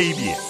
KBS